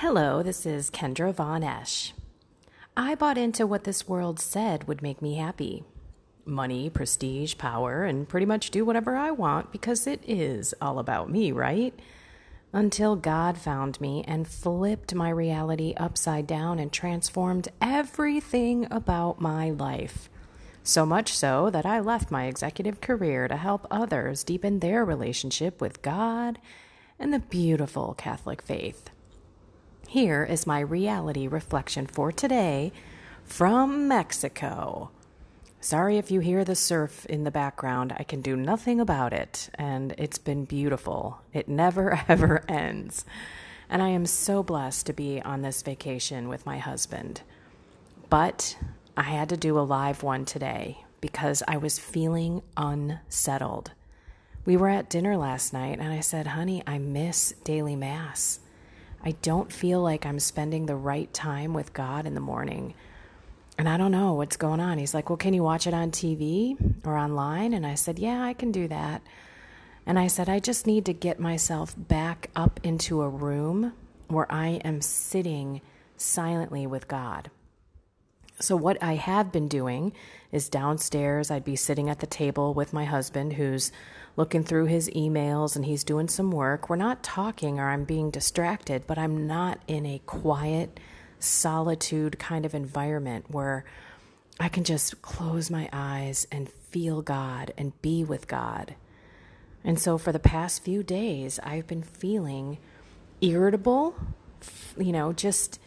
Hello, this is Kendra Von Esch. I bought into what this world said would make me happy money, prestige, power, and pretty much do whatever I want because it is all about me, right? Until God found me and flipped my reality upside down and transformed everything about my life. So much so that I left my executive career to help others deepen their relationship with God and the beautiful Catholic faith. Here is my reality reflection for today from Mexico. Sorry if you hear the surf in the background. I can do nothing about it, and it's been beautiful. It never, ever ends. And I am so blessed to be on this vacation with my husband. But I had to do a live one today because I was feeling unsettled. We were at dinner last night, and I said, Honey, I miss daily Mass. I don't feel like I'm spending the right time with God in the morning. And I don't know what's going on. He's like, Well, can you watch it on TV or online? And I said, Yeah, I can do that. And I said, I just need to get myself back up into a room where I am sitting silently with God. So, what I have been doing is downstairs, I'd be sitting at the table with my husband who's looking through his emails and he's doing some work. We're not talking or I'm being distracted, but I'm not in a quiet, solitude kind of environment where I can just close my eyes and feel God and be with God. And so for the past few days, I've been feeling irritable, you know, just,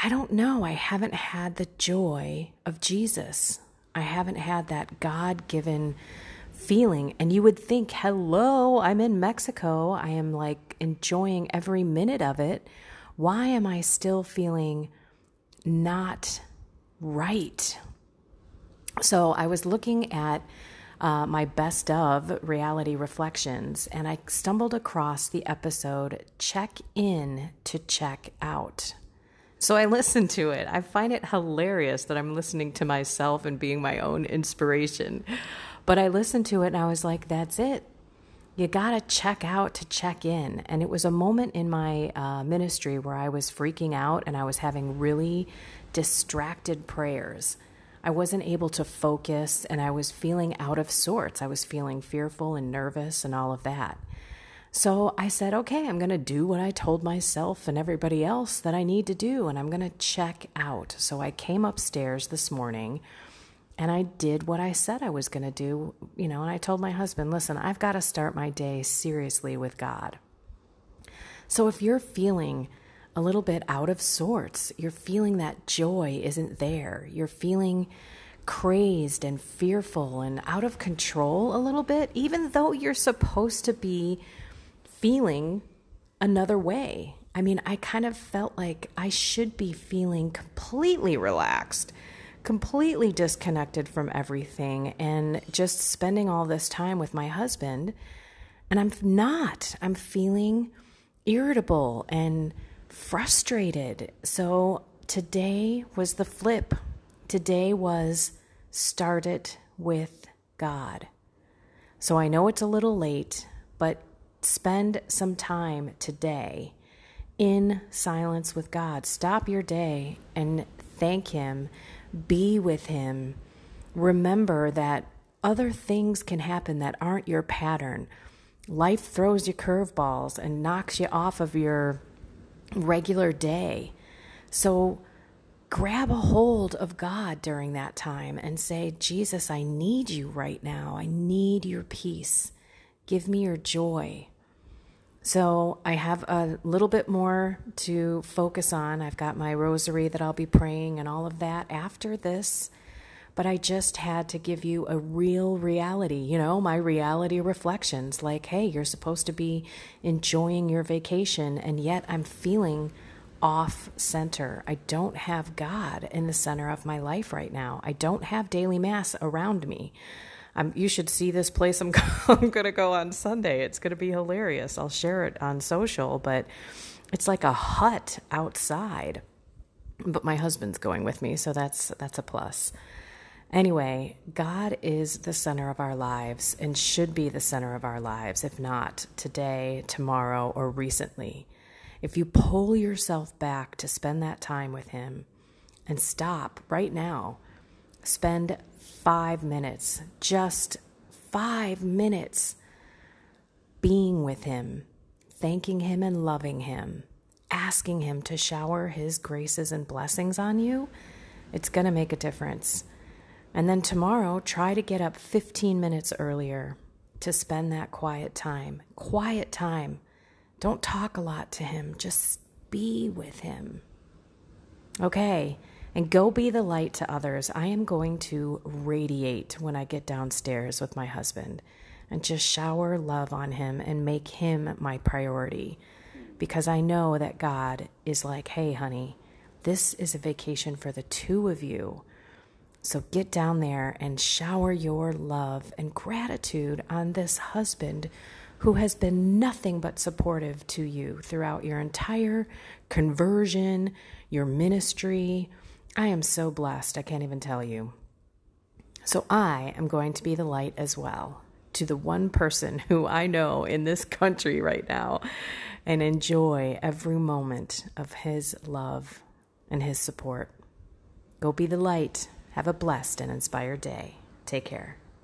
I don't know. I haven't had the joy of Jesus. I haven't had that God given feeling. And you would think, hello, I'm in Mexico. I am like enjoying every minute of it. Why am I still feeling not right? So I was looking at uh, my best of reality reflections and I stumbled across the episode Check In to Check Out. So I listen to it. I find it hilarious that I'm listening to myself and being my own inspiration. But I listened to it and I was like, that's it. You got to check out to check in. And it was a moment in my uh, ministry where I was freaking out and I was having really distracted prayers. I wasn't able to focus and I was feeling out of sorts. I was feeling fearful and nervous and all of that. So I said, okay, I'm going to do what I told myself and everybody else that I need to do, and I'm going to check out. So I came upstairs this morning and I did what I said I was going to do, you know, and I told my husband, listen, I've got to start my day seriously with God. So if you're feeling a little bit out of sorts, you're feeling that joy isn't there, you're feeling crazed and fearful and out of control a little bit, even though you're supposed to be feeling another way. I mean, I kind of felt like I should be feeling completely relaxed completely disconnected from everything and just spending all this time with my husband. And I'm not. I'm feeling irritable and frustrated. So today was the flip. Today was start it with God. So I know it's a little late, but spend some time today in silence with God. Stop your day and thank Him be with Him. Remember that other things can happen that aren't your pattern. Life throws you curveballs and knocks you off of your regular day. So grab a hold of God during that time and say, Jesus, I need you right now. I need your peace. Give me your joy. So I have a little bit more to focus on. I've got my rosary that I'll be praying and all of that after this. But I just had to give you a real reality, you know, my reality reflections like, hey, you're supposed to be enjoying your vacation, and yet I'm feeling off center. I don't have God in the center of my life right now. I don't have daily mass around me. I'm, you should see this place I'm, I'm going to go on Sunday. It's going to be hilarious. I'll share it on social, but it's like a hut outside. But my husband's going with me, so that's that's a plus. Anyway, God is the center of our lives and should be the center of our lives, if not today, tomorrow, or recently. If you pull yourself back to spend that time with Him and stop right now, spend five minutes, just five minutes being with Him, thanking Him and loving Him, asking Him to shower His graces and blessings on you, it's going to make a difference. And then tomorrow, try to get up 15 minutes earlier to spend that quiet time. Quiet time. Don't talk a lot to Him, just be with Him. Okay, and go be the light to others. I am going to radiate when I get downstairs with my husband and just shower love on him and make him my priority because I know that God is like, hey, honey, this is a vacation for the two of you. So get down there and shower your love and gratitude on this husband who has been nothing but supportive to you throughout your entire conversion, your ministry. I am so blessed, I can't even tell you. So I am going to be the light as well to the one person who I know in this country right now and enjoy every moment of his love and his support. Go be the light. Have a blessed and inspired day. Take care.